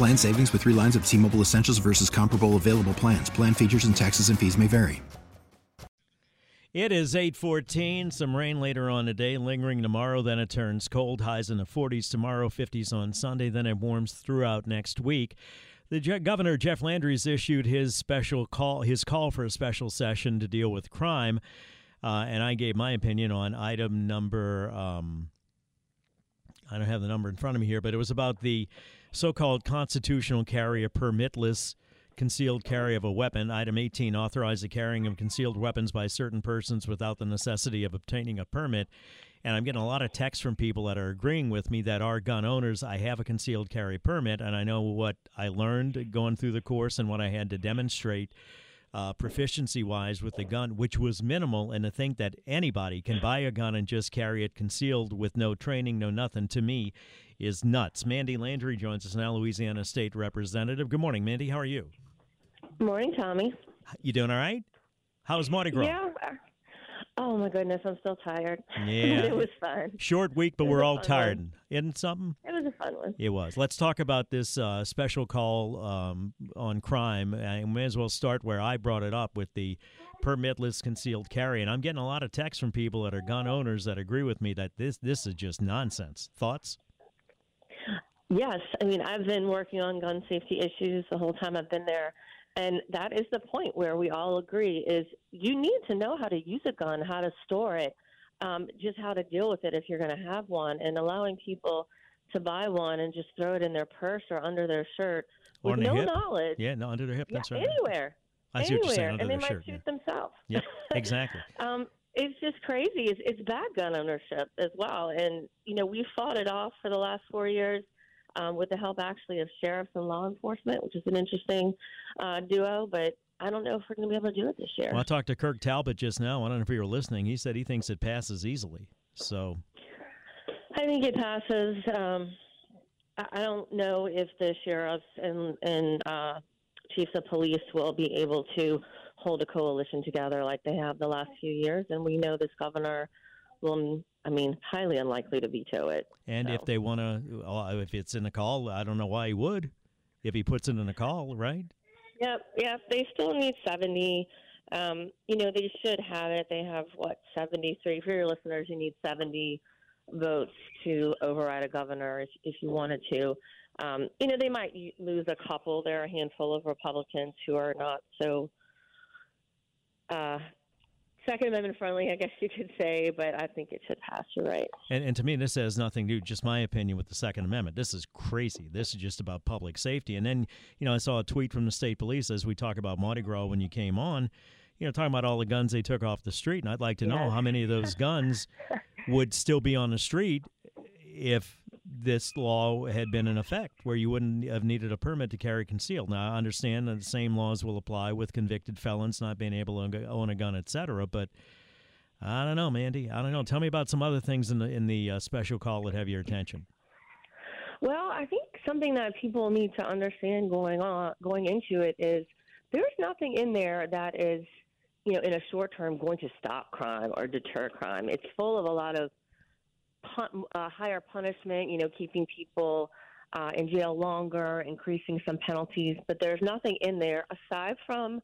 Plan savings with three lines of T Mobile Essentials versus comparable available plans. Plan features and taxes and fees may vary. It is 814. Some rain later on today, lingering tomorrow. Then it turns cold. Highs in the 40s tomorrow, 50s on Sunday. Then it warms throughout next week. The Je- governor Jeff Landry's issued his special call, his call for a special session to deal with crime, uh, and I gave my opinion on item number. Um, I don't have the number in front of me here, but it was about the so called constitutional carry, a permitless concealed carry of a weapon. Item 18 authorize the carrying of concealed weapons by certain persons without the necessity of obtaining a permit. And I'm getting a lot of texts from people that are agreeing with me that are gun owners. I have a concealed carry permit, and I know what I learned going through the course and what I had to demonstrate uh, proficiency wise with the gun, which was minimal. And to think that anybody can buy a gun and just carry it concealed with no training, no nothing, to me is nuts. Mandie Landry joins us now, Louisiana State Representative. Good morning, Mandie. How are you? Morning, Tommy. You doing all right? How's was Mardi Gras? Yeah. Oh my goodness, I'm still tired. Yeah. it was fun. Short week, but we're all tired. one. Isn't something? It was a fun one. It was. Let's talk about this uh, special call um, on crime. I may as well start where I brought it up with the permitless concealed carry. And I'm getting a lot of texts from people that are gun owners that agree with me that this this is just nonsense. Thoughts? Yes, I mean I've been working on gun safety issues the whole time I've been there, and that is the point where we all agree is you need to know how to use a gun, how to store it, um, just how to deal with it if you're going to have one, and allowing people to buy one and just throw it in their purse or under their shirt Or with no hip. knowledge. Yeah, no, under their hip. Yeah, That's right. anywhere. I see what you're saying. anywhere, Under and they might shirt. shoot yeah. themselves. Yep, exactly. um, it's just crazy. It's, it's bad gun ownership as well, and you know we fought it off for the last four years um, with the help actually of sheriffs and law enforcement, which is an interesting uh, duo. But I don't know if we're going to be able to do it this year. Well, I talked to Kirk Talbot just now. I don't know if you were listening. He said he thinks it passes easily. So I think it passes. Um, I don't know if the sheriffs and and uh, chiefs of police will be able to hold a coalition together like they have the last few years, and we know this governor will. I mean, highly unlikely to veto it. And if they want to, if it's in a call, I don't know why he would. If he puts it in a call, right? Yep, yep. They still need 70. Um, you know, they should have it. They have, what, 73? For your listeners, you need 70 votes to override a governor if, if you wanted to. Um, you know, they might lose a couple. There are a handful of Republicans who are not so uh, Second Amendment friendly, I guess you could say, but I think it should pass. You're right. And, and to me, this has nothing to do, just my opinion with the Second Amendment. This is crazy. This is just about public safety. And then, you know, I saw a tweet from the state police as we talk about Mardi Gras when you came on, you know, talking about all the guns they took off the street. And I'd like to know how many of those guns would still be on the street if this law had been in effect, where you wouldn't have needed a permit to carry concealed. Now, I understand that the same laws will apply with convicted felons not being able to own a gun, et cetera, but I don't know, Mandie. I don't know. Tell me about some other things in the in the uh, special call that have your attention. Well, I think something that people need to understand going on going into it is there's nothing in there that is, you know, in a short term going to stop crime or deter crime. It's full of a lot of pun- uh, higher punishment, you know, keeping people uh, in jail longer, increasing some penalties, but there's nothing in there aside from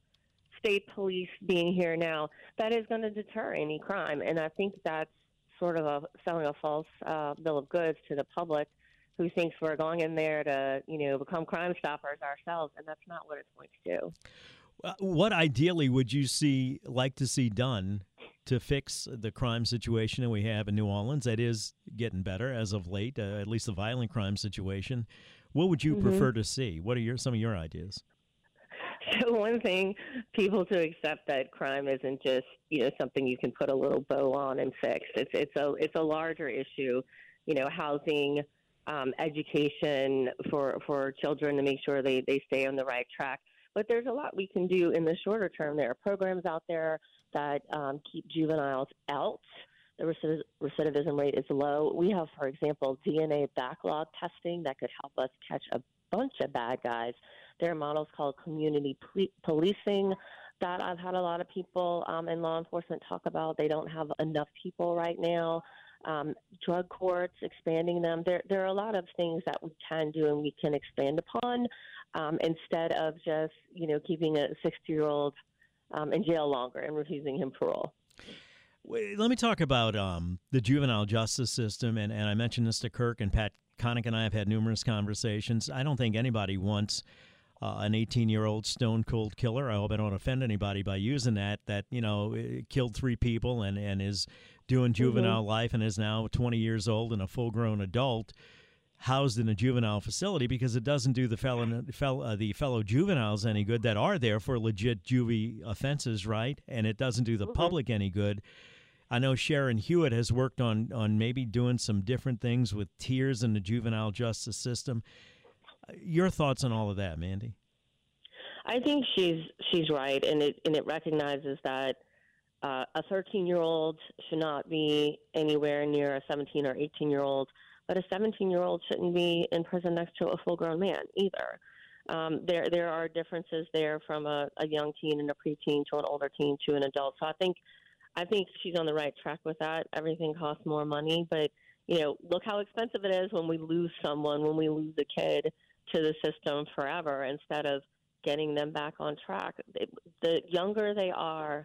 state police being here now that is going to deter any crime. And I think that's sort of a selling a false uh, bill of goods to the public who thinks we're going in there to, you know, become crime stoppers ourselves, and that's not what it's going to do. Uh, what ideally would you see like to see done to fix the crime situation that we have in New Orleans? That is getting better as of late, uh, at least the violent crime situation. What would you mm-hmm. prefer to see? What are your some of your ideas? So one thing, people to accept that crime isn't just you know something you can put a little bow on and fix. It's it's a it's a larger issue. You know, housing, um, education for for children to make sure they they stay on the right track. But there's a lot we can do in the shorter term. There are programs out there that um, keep juveniles out. The recidivism rate is low. We have, for example, DNA backlog testing that could help us catch a bunch of bad guys. There are models called community policing that I've had a lot of people um, in law enforcement talk about. They don't have enough people right now. Um, drug courts, expanding them. There, there are a lot of things that we can do and we can expand upon um, instead of just you know keeping a 60 year old um, in jail longer and refusing him parole. Let me talk about um, the juvenile justice system, and, and I mentioned this to Kirk and Pat Connick and I have had numerous conversations. I don't think anybody wants uh, an 18 year old stone cold killer. I hope I don't offend anybody by using that. That you know eh, killed three people and and is doing mm-hmm. juvenile mm-hmm. life and is now 20 years old and a full grown adult housed in a juvenile facility because it doesn't do the fellow, fellow uh, the fellow juveniles any good that are there for legit juvie offenses, right? And it doesn't do the mm-hmm. public any good. I know Sharon Hewitt has worked on on maybe doing some different things with tiers in the juvenile justice system. Your thoughts on all of that, Mandie? I think she's she's right, and it and it recognizes that uh, a 13 year old should not be anywhere near a 17 or 18 year old but a 17 year old shouldn't be in prison next to a full grown man either. Um, there there are differences there from a, a young teen and a preteen to an older teen to an adult. So I think I think she's on the right track with that. Everything costs more money, but you know, look how expensive it is when we lose someone, when we lose a kid to the system forever instead of getting them back on track. The younger they are,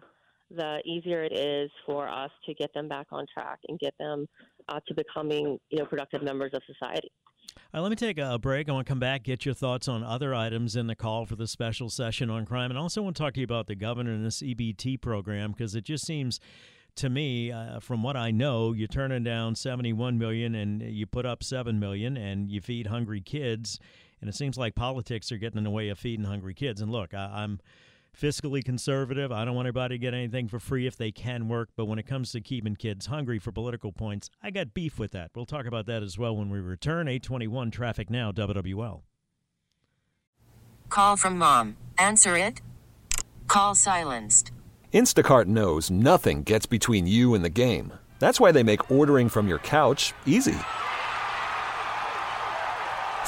the easier it is for us to get them back on track and get them uh, to becoming you know productive members of society. All right, let me take a break. I want to come back, get your thoughts on other items in the call for the special session on crime, and also want to talk to you about the governor and this EBT program because it just seems to me, uh, from what I know, you're turning down 71 million and you put up 7 million and you feed hungry kids, and it seems like politics are getting in the way of feeding hungry kids. And look, I, I'm fiscally conservative. I don't want anybody to get anything for free if they can work. But when it comes to keeping kids hungry for political points, I got beef with that. We'll talk about that as well when we return. 821 Traffic Now, WWL. Call from mom. Answer it. Call silenced. Instacart knows nothing gets between you and the game. That's why they make ordering from your couch easy.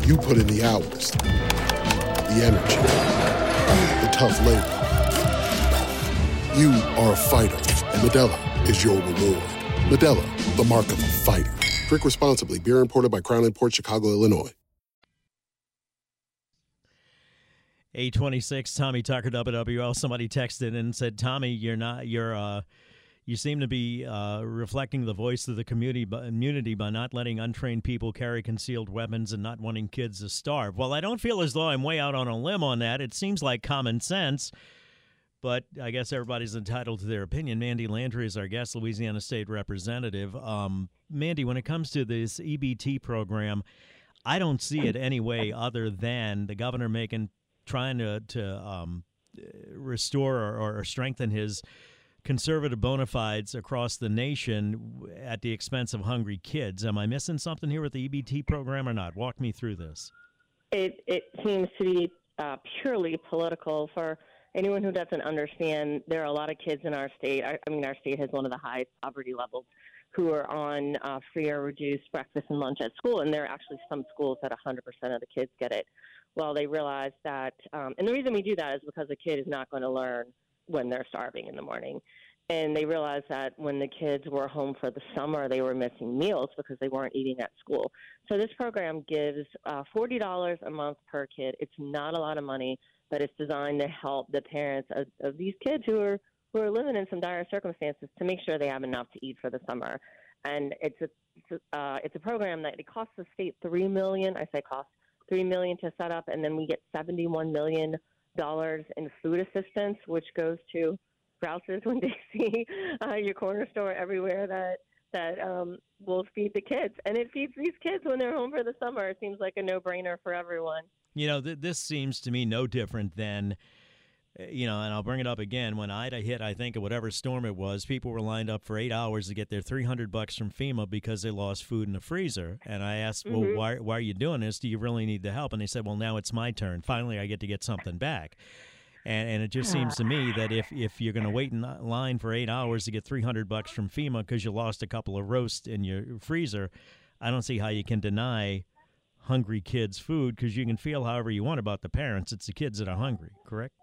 You put in the hours, the energy, the tough labor. You are a fighter, and Modelo is your reward. Modelo, the mark of a fighter. Drink responsibly. Beer imported by Crown Port Chicago, Illinois. 826 Tommy Tucker WWL. Somebody texted and said, Tommy, you're not, you're, uh, you seem to be uh, reflecting the voice of the community by, immunity by not letting untrained people carry concealed weapons and not wanting kids to starve. Well, I don't feel as though I'm way out on a limb on that. It seems like common sense. but I guess everybody's entitled to their opinion. Mandie Landry is our guest, Louisiana State Representative. Um, Mandie, when it comes to this EBT program, I don't see it any way other than the governor making trying to to um, restore or, or strengthen his conservative bona fides across the nation at the expense of hungry kids. Am I missing something here with the EBT program or not? Walk me through this. It it seems to be uh, purely political for anyone who doesn't understand, there are a lot of kids in our state. I, I mean, our state has one of the highest poverty levels who are on uh, free or reduced breakfast and lunch at school, and there are actually some schools that 100% of the kids get it. Well, they realize that, um, and the reason we do that is because a kid is not going to learn when they're starving in the morning. And they realized that when the kids were home for the summer, they were missing meals because they weren't eating at school. So this program gives uh, $40 a month per kid. It's not a lot of money but it's designed to help the parents of, of these kids who are who are living in some dire circumstances to make sure they have enough to eat for the summer. And it's a uh, it's a program that it costs the state three million. I say cost three million to set up, and then we get seventy one million dollars in food assistance, which goes to Rouse's when they see uh, your corner store everywhere that that um, will feed the kids, and it feeds these kids when they're home for the summer. It seems like a no brainer for everyone. You know, th- this seems to me no different than, you know, and I'll bring it up again. When Ida hit, I think, of whatever storm it was, people were lined up for eight hours to get their 300 bucks from FEMA because they lost food in the freezer. And I asked, mm-hmm. well, why, why are you doing this? Do you really need the help? And they said, well, now it's my turn. Finally, I get to get something back. And, and it just seems to me that if, if you're going to wait in line for eight hours to get 300 bucks from FEMA because you lost a couple of roasts in your freezer, I don't see how you can deny hungry kids food because you can feel however you want about the parents. It's the kids that are hungry, correct?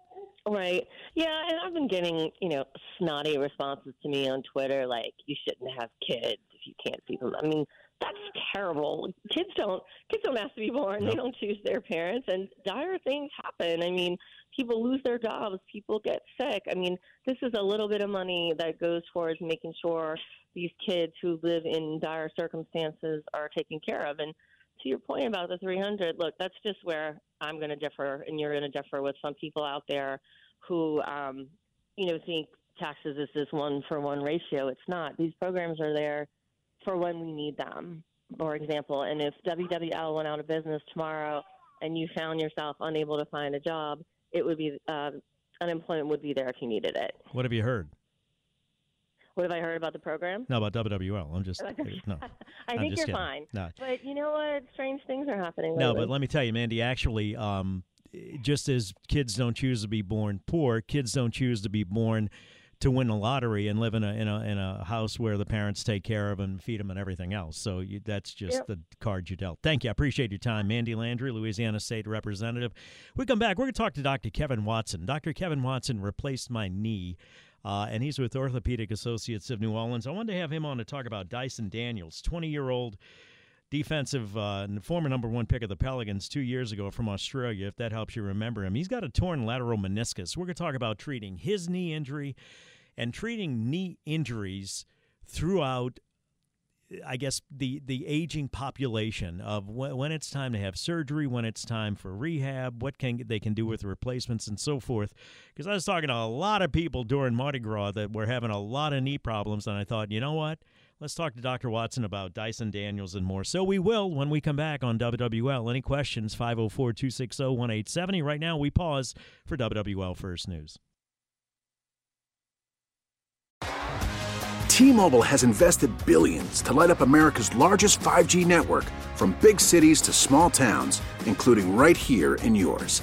Right. Yeah, and I've been getting, you know, snotty responses to me on Twitter like you shouldn't have kids if you can't feed them. I mean, that's terrible. Kids don't kids don't have to be born. They don't choose their parents and dire things happen. I mean, people lose their jobs, people get sick. I mean, this is a little bit of money that goes towards making sure these kids who live in dire circumstances are taken care of and to your point about the 300, look, that's just where I'm going to differ, and you're going to differ with some people out there who, um, you know, think taxes is this one for one ratio. It's not. These programs are there for when we need them. For example, and if WWL went out of business tomorrow and you found yourself unable to find a job, it would be uh, unemployment would be there if you needed it. What have you heard? What have I heard about the program? No, about WWL. I'm just no. I think you're kidding. fine. No. But you know what? Strange things are happening. No, but let me tell you, Mandie. Actually, um, just as kids don't choose to be born poor, kids don't choose to be born to win the lottery and live in a in a in a house where the parents take care of them, feed them, and everything else. So you, that's just Yep. the card you dealt. Thank you. I appreciate your time, Mandie Landry, Louisiana State Representative. We come back. We're going to talk to Dr. Kevin Watson. Dr. Kevin Watson replaced my knee. Uh, and he's with Orthopedic Associates of New Orleans. I wanted to have him on to talk about Dyson Daniels, 20 year old defensive uh, former number one pick of the Pelicans two years ago from Australia, if that helps you remember him. He's got a torn lateral meniscus. We're going to talk about treating his knee injury and treating knee injuries throughout. I guess the the aging population of when, when it's time to have surgery, when it's time for rehab, what can they can do with replacements and so forth. Because I was talking to a lot of people during Mardi Gras that were having a lot of knee problems, and I thought, you know what? Let's talk to Dr. Watson about Dyson Daniels and more. So we will when we come back on WWL. Any questions? 504 260 1870. Right now, we pause for WWL First News. T-Mobile has invested billions to light up America's largest 5G network from big cities to small towns, including right here in yours.